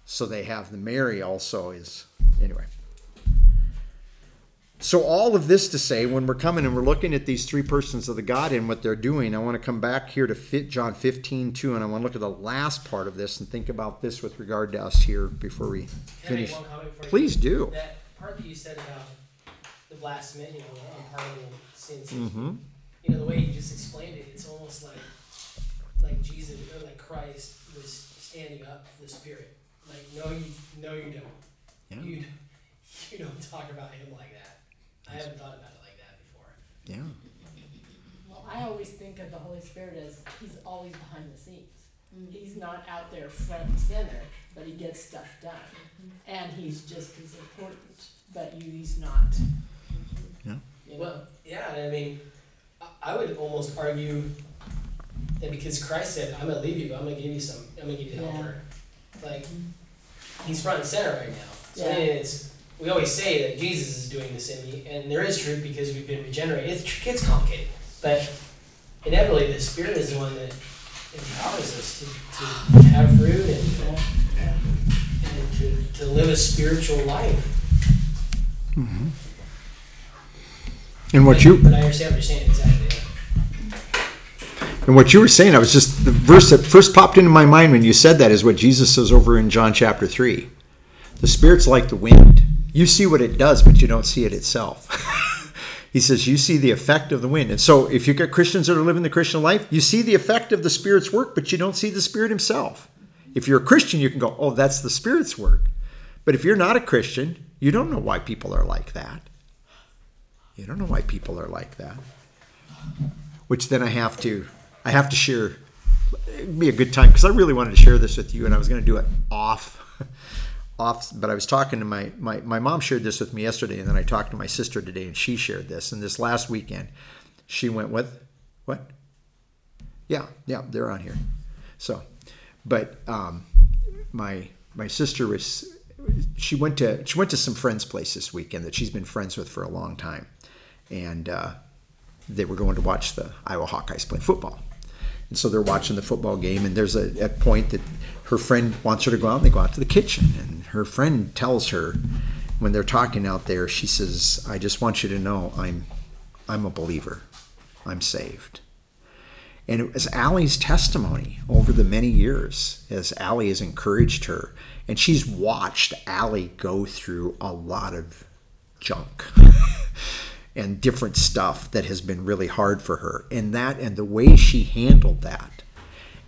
So they have the Mary also is anyway. So all of this to say, when we're coming and we're looking at these three persons of the God and what they're doing, I want to come back here to fit John 15 too, and I want to look at the last part of this and think about this with regard to us here before we finish. make one comment for you? Please do. That part that you said about the blasphemy, you know, unpardonable sins. Mm-hmm. You know, the way you just explained it, it's almost like like Jesus or like Christ was standing up for the Spirit. Like, no, you, no, you don't. Yeah. You, <laughs> you don't talk about him like that. I haven't thought about it like that before. Yeah. Well, I always think of the Holy Spirit as he's always behind the scenes. Mm-hmm. He's not out there front and center, but he gets stuff done. Mm-hmm. And he's just as important, but you, he's not. Yeah. You know? Well, yeah, I mean, I, I would almost argue that because Christ said, "I'm gonna leave you, but I'm gonna give you some. I'm gonna give you the Yeah. helper." Like, mm-hmm. he's front and center right now. So Yeah. I mean, it's we always say that Jesus is doing this in me, and there is truth because we've been regenerated. It gets complicated, but inevitably, the Spirit is the one that empowers us to, to have fruit and, and to, to live a spiritual life. Mm-hmm. And what But- you But I understand what you're saying exactly. And what you were saying, I was just the verse that first popped into my mind when you said that is what Jesus says over in John chapter three. The Spirit's like the wind. You see what it does, but you don't see it itself. <laughs> he says you see the effect of the wind. And so if you get Christians that are living the Christian life, you see the effect of the Spirit's work, but you don't see the Spirit himself. If you're a Christian, you can go, oh, that's the Spirit's work. But if you're not a Christian, you don't know why people are like that. You don't know why people are like that. Which then I have to, I have to share. It'd be a good time because I really wanted to share this with you, and I was going to do it off, <laughs> off. But I was talking to my my my mom shared this with me yesterday, and then I talked to my sister today, and she shared this. And this last weekend, she went with what? Yeah, yeah, they're on here. So, but um, my my sister was she went to she went to some friends' place this weekend that she's been friends with for a long time, and uh, they were going to watch the Iowa Hawkeyes play football. And so they're watching the football game, and there's a, a point that her friend wants her to go out, and they go out to the kitchen. And her friend tells her, when they're talking out there, she says, I just want you to know I'm, I'm a believer. I'm saved. And it was Allie's testimony over the many years as Allie has encouraged her. And she's watched Allie go through a lot of junk <laughs> and different stuff that has been really hard for her. And that and the way she handled that.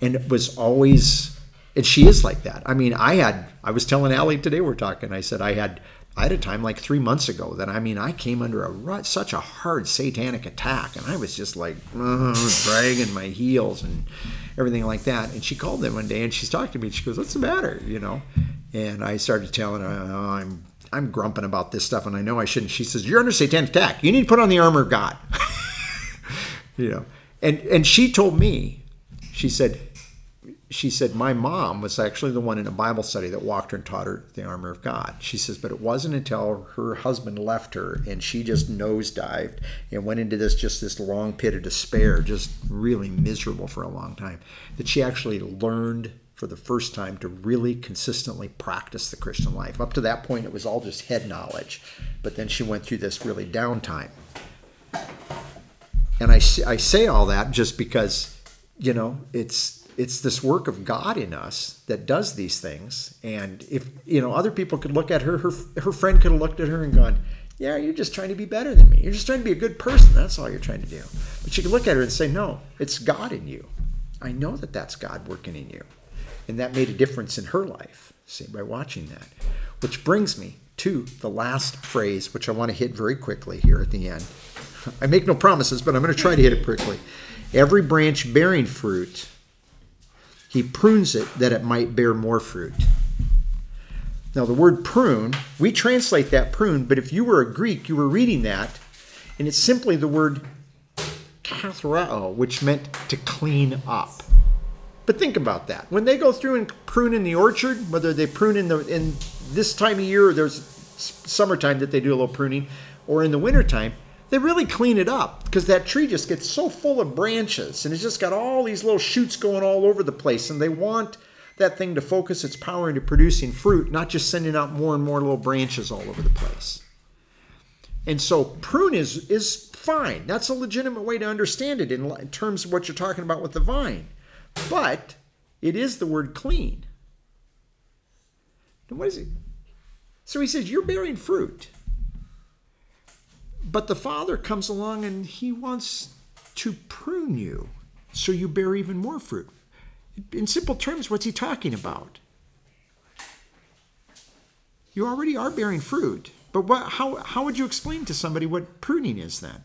And it was always and she is like that. I mean, I had I was telling Allie today we're talking, I said I had I had a time like three months ago that I mean I came under a ru- such a hard satanic attack, and I was just like dragging my heels and everything like that. And she called me one day, and she's talking to me. and She goes, "What's the matter?" You know, and I started telling her, oh, "I'm I'm grumping about this stuff, and I know I shouldn't." She says, "You're under satanic attack. You need to put on the armor of God." <laughs> you know, and and she told me, she said, she said my mom was actually the one in a Bible study that walked her and taught her the armor of God. She says, but it wasn't until her husband left her and she just nosedived and went into this just this long pit of despair, just really miserable for a long time, that she actually learned for the first time to really consistently practice the Christian life. Up to that point, it was all just head knowledge, but then she went through this really downtime. And I, I say all that just because, you know, it's it's this work of God in us that does these things. And if you know other people could look at her, her her friend could have looked at her and gone, "Yeah, you're just trying to be better than me. You're just trying to be a good person. That's all you're trying to do." But she could look at her and say, "No, it's God in you. I know that that's God working in you." And that made a difference in her life. See, by watching that, which brings me to the last phrase, which I want to hit very quickly here at the end. <laughs> I make no promises, but I'm going to try to hit it quickly. Every branch bearing fruit, he prunes it that it might bear more fruit. Now, the word prune, we translate that prune, but if you were a Greek, you were reading that, and it's simply the word kathrao, which meant to clean up. But think about that. When they go through and prune in the orchard, whether they prune in the in this time of year, or there's summertime that they do a little pruning, or in the wintertime, they really clean it up because that tree just gets so full of branches and it's just got all these little shoots going all over the place, and they want that thing to focus its power into producing fruit, not just sending out more and more little branches all over the place. And so prune is is fine. That's a legitimate way to understand it in, in terms of what you're talking about with the vine. But it is the word clean. And what is it? So he says, You're bearing fruit. But the Father comes along and he wants to prune you so you bear even more fruit. In simple terms, what's he talking about? You already are bearing fruit. But what, how, how would you explain to somebody what pruning is then?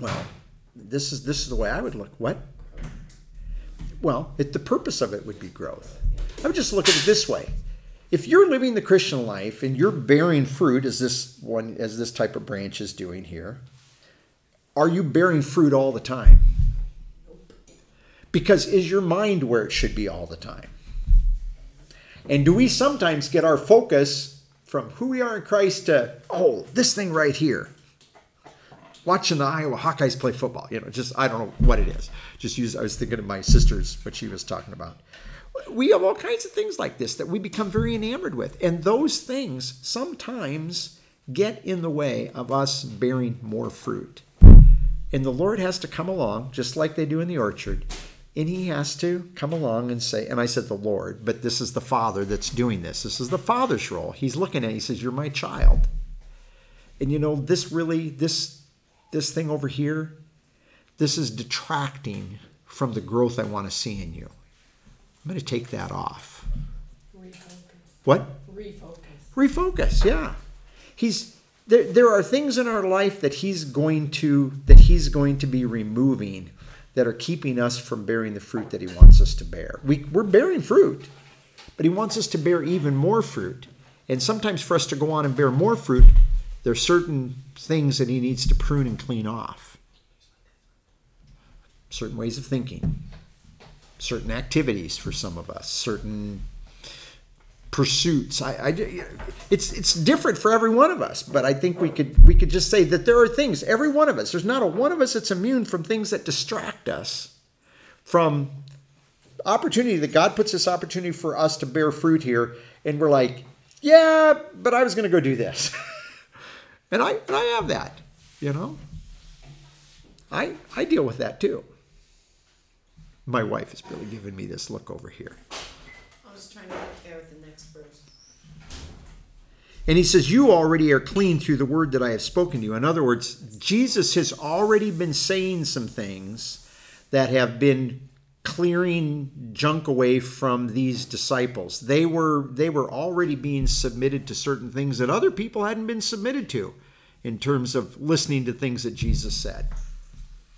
Well, this is this is the way I would look. What? Well, it, the purpose of it would be growth. I would just look at it this way: if you're living the Christian life and you're bearing fruit, as this one, as this type of branch is doing here, are you bearing fruit all the time? Because is your mind where it should be all the time? And do we sometimes get our focus from who we are in Christ to, oh, this thing right here? Watching the Iowa Hawkeyes play football, you know, just I don't know what it is. Just use I was thinking of my sister's what she was talking about. We have all kinds of things like this that we become very enamored with. And those things sometimes get in the way of us bearing more fruit. And the Lord has to come along, just like they do in the orchard, and he has to come along and say, and I said the Lord, but this is the Father that's doing this. This is the Father's role. He's looking at it, he says, You're my child. And you know, this really, this this thing over here, this is detracting from the growth I want to see in you. I'm going to take that off. Refocus. What? Refocus. Refocus, yeah. He's there there are things in our life that he's going to that he's going to be removing that are keeping us from bearing the fruit that he wants us to bear. We, we're bearing fruit, but he wants us to bear even more fruit. And sometimes for us to go on and bear more fruit, there are certain things that he needs to prune and clean off. Certain ways of thinking, certain activities for some of us, certain pursuits. I, I, it's it's different for every one of us, but I think we could we could just say that there are things every one of us. There's not a one of us that's immune from things that distract us from opportunity that God puts this opportunity for us to bear fruit here, and we're like, yeah, but I was going to go do this, <laughs> and I and I have that, you know. I I deal with that too. My wife is really giving me this look over here. I was trying to go with the next verse. And he says, You already are clean through the word that I have spoken to you. In other words, Jesus has already been saying some things that have been clearing junk away from these disciples. They were they were already being submitted to certain things that other people hadn't been submitted to in terms of listening to things that Jesus said.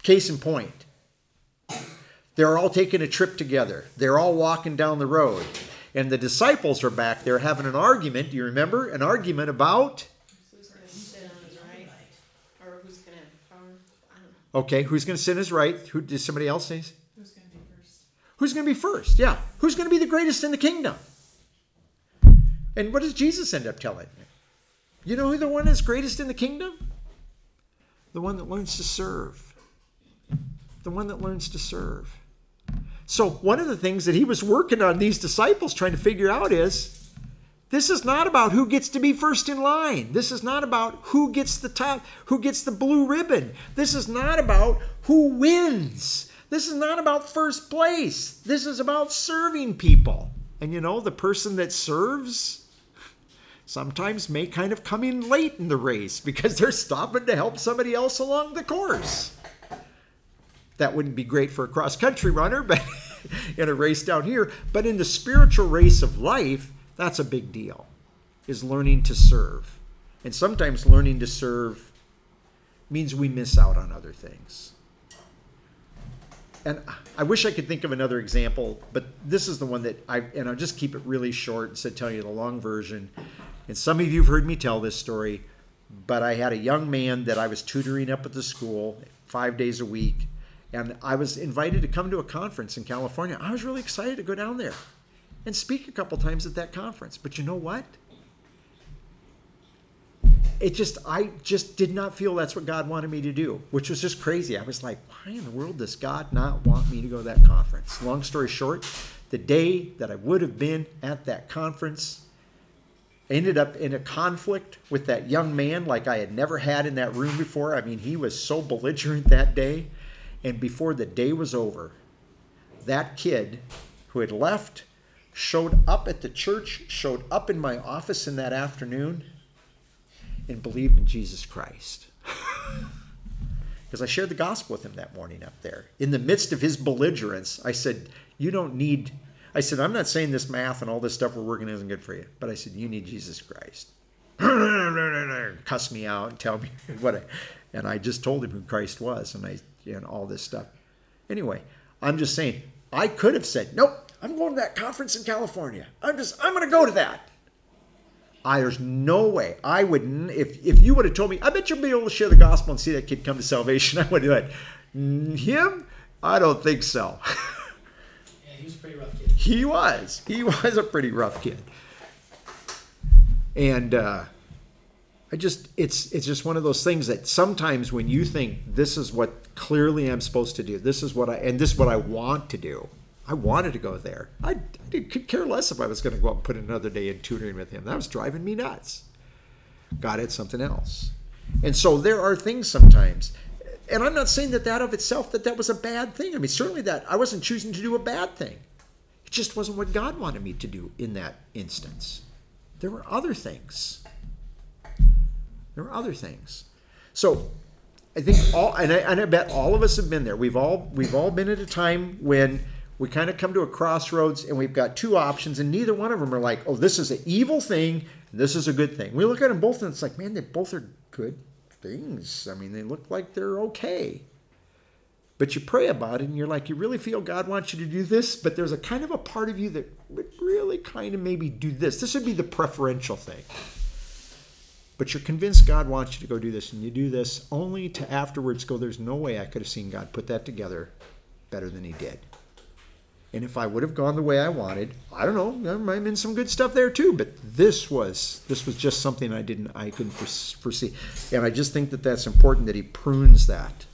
Case in point. They're all taking a trip together. They're all walking down the road. And the disciples are back there having an argument. Do you remember? An argument about Who's gonna sit on his right? Or who's gonna have power? I don't know. Okay, who's going to sit on his right? Who did somebody else say? Who's gonna be first? Who's going to be first? Yeah, who's going to be the greatest in the kingdom? And what does Jesus end up telling? You know who the one that's greatest in the kingdom? The one that learns to serve. The one that learns to serve. So one of the things that he was working on these disciples trying to figure out is this is not about who gets to be first in line. This is not about who gets the top, who gets the blue ribbon. This is not about who wins. This is not about first place. This is about serving people. And you know, the person that serves sometimes may kind of come in late in the race because they're stopping to help somebody else along the course. That wouldn't be great for a cross country runner, but <laughs> in a race down here. But in the spiritual race of life, that's a big deal, is learning to serve. And sometimes learning to serve means we miss out on other things. And I wish I could think of another example, but this is the one that I, and I'll just keep it really short instead of telling you the long version. And some of you have heard me tell this story, but I had a young man that I was tutoring up at the school five days a week and I was invited to come to a conference in California. I was really excited to go down there and speak a couple times at that conference. But you know what? It just, I just did not feel that's what God wanted me to do, which was just crazy. I was like, why in the world does God not want me to go to that conference? Long story short, the day that I would have been at that conference. Ended up in a conflict with that young man like I had never had in that room before. I mean, he was so belligerent that day. And before the day was over, that kid who had left showed up at the church, showed up in my office in that afternoon, and believed in Jesus Christ. <laughs> Because I shared the gospel with him that morning up there. In the midst of his belligerence, I said, You don't need, I said, I'm not saying this math and all this stuff we're working isn't good for you, but I said, You need Jesus Christ. <laughs> Cuss me out and tell me <laughs> what I, and I just told him who Christ was and I, and all this stuff. Anyway, I'm just saying, I could have said, Nope, I'm going to that conference in California. I'm just, I'm going to go to that. I, there's no way I wouldn't. If if you would have told me, I bet you'll be able to share the gospel and see that kid come to salvation. <laughs> I would have like, him. I don't think so. <laughs> Yeah, he was a pretty rough kid. he was. He was a pretty rough kid. And uh, I just, it's it's just one of those things that sometimes when you think this is what clearly I'm supposed to do, this is what I, and this is what I want to do. I wanted to go there. I, I could care less if I was going to go out and put another day in tutoring with him. That was driving me nuts. God had something else. And so there are things sometimes. And I'm not saying that that of itself that that was a bad thing. I mean, certainly that I wasn't choosing to do a bad thing. It just wasn't what God wanted me to do in that instance. There were other things. There were other things. So I think all, and I, and I bet all of us have been there. We've all we've all been at a time when we kind of come to a crossroads and we've got two options, and neither one of them are like, oh, this is an evil thing, this is a good thing. We look at them both, and it's like, man, they both are good things. I mean, they look like they're okay. But you pray about it, and you're like, you really feel God wants you to do this, but there's a kind of a part of you that would really kind of maybe do this. This would be the preferential thing. But you're convinced God wants you to go do this, and you do this only to afterwards go, there's no way I could have seen God put that together better than He did. And if I would have gone the way I wanted, I don't know, there might have been some good stuff there too. But this was this was just something I didn't I couldn't foresee, and I just think that that's important that he prunes that.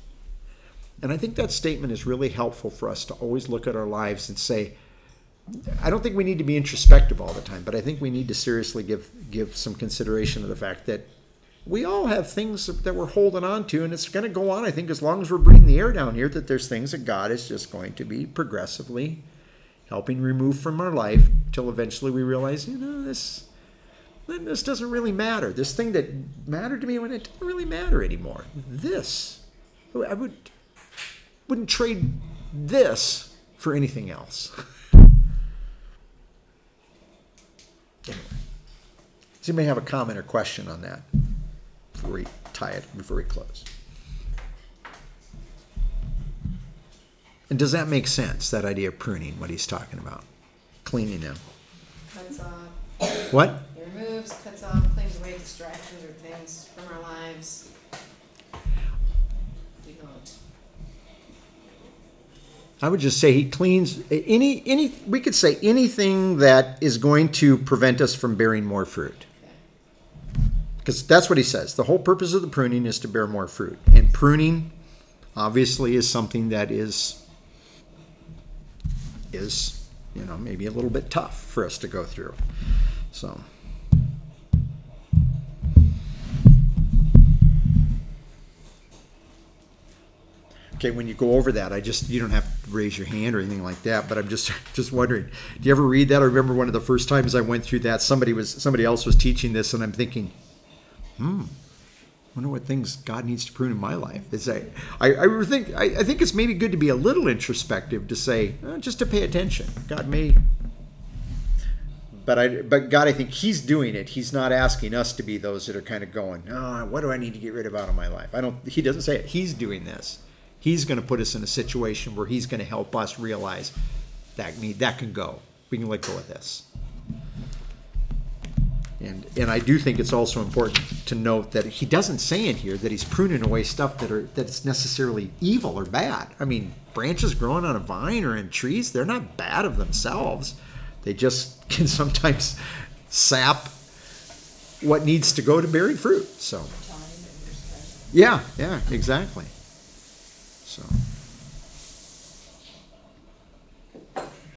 And I think that statement is really helpful for us to always look at our lives and say, I don't think we need to be introspective all the time, but I think we need to seriously give give some consideration to the fact that we all have things that we're holding on to, and it's going to go on. I think as long as we're breathing the air down here, that there's things that God is just going to be progressively helping remove from our life till eventually we realize, you know, this this doesn't really matter. This thing that mattered to me when it doesn't really matter anymore. This, I would wouldn't trade this for anything else. <laughs> anyway, does anybody have a comment or question on that before we tie it before we close? And does that make sense? That idea of pruning, what he's talking about, cleaning them. Cuts off, What? removes, cuts off, cleans away distractions or things from our lives. I would just say he cleans any any. We could say anything that is going to prevent us from bearing more fruit, because that's what he says. The whole purpose of the pruning is to bear more fruit, and pruning, obviously, is something that is is you know maybe a little bit tough for us to go through. So. Okay, when you go over that, I just you don't have to raise your hand or anything like that, but I'm just <laughs> just wondering, do you ever read that? I remember one of the first times I went through that, somebody was somebody else was teaching this, and I'm thinking, hmm, wonder what things God needs to prune in my life. Is I I, I think I, I think it's maybe good to be a little introspective to say uh, just to pay attention. God may, but I but God, I think He's doing it. He's not asking us to be those that are kind of going, oh, what do I need to get rid of out of my life? I don't. He doesn't say it. He's doing this. He's going to put us in a situation where He's going to help us realize that need that can go. We can let go of this. And, and I do think it's also important to note that he doesn't say in here that he's pruning away stuff that are that's necessarily evil or bad. I mean, branches growing on a vine or in trees, they're not bad of themselves. They just <laughs> can sometimes sap what needs to go to bearing fruit. So Time and respect. yeah, yeah, exactly. So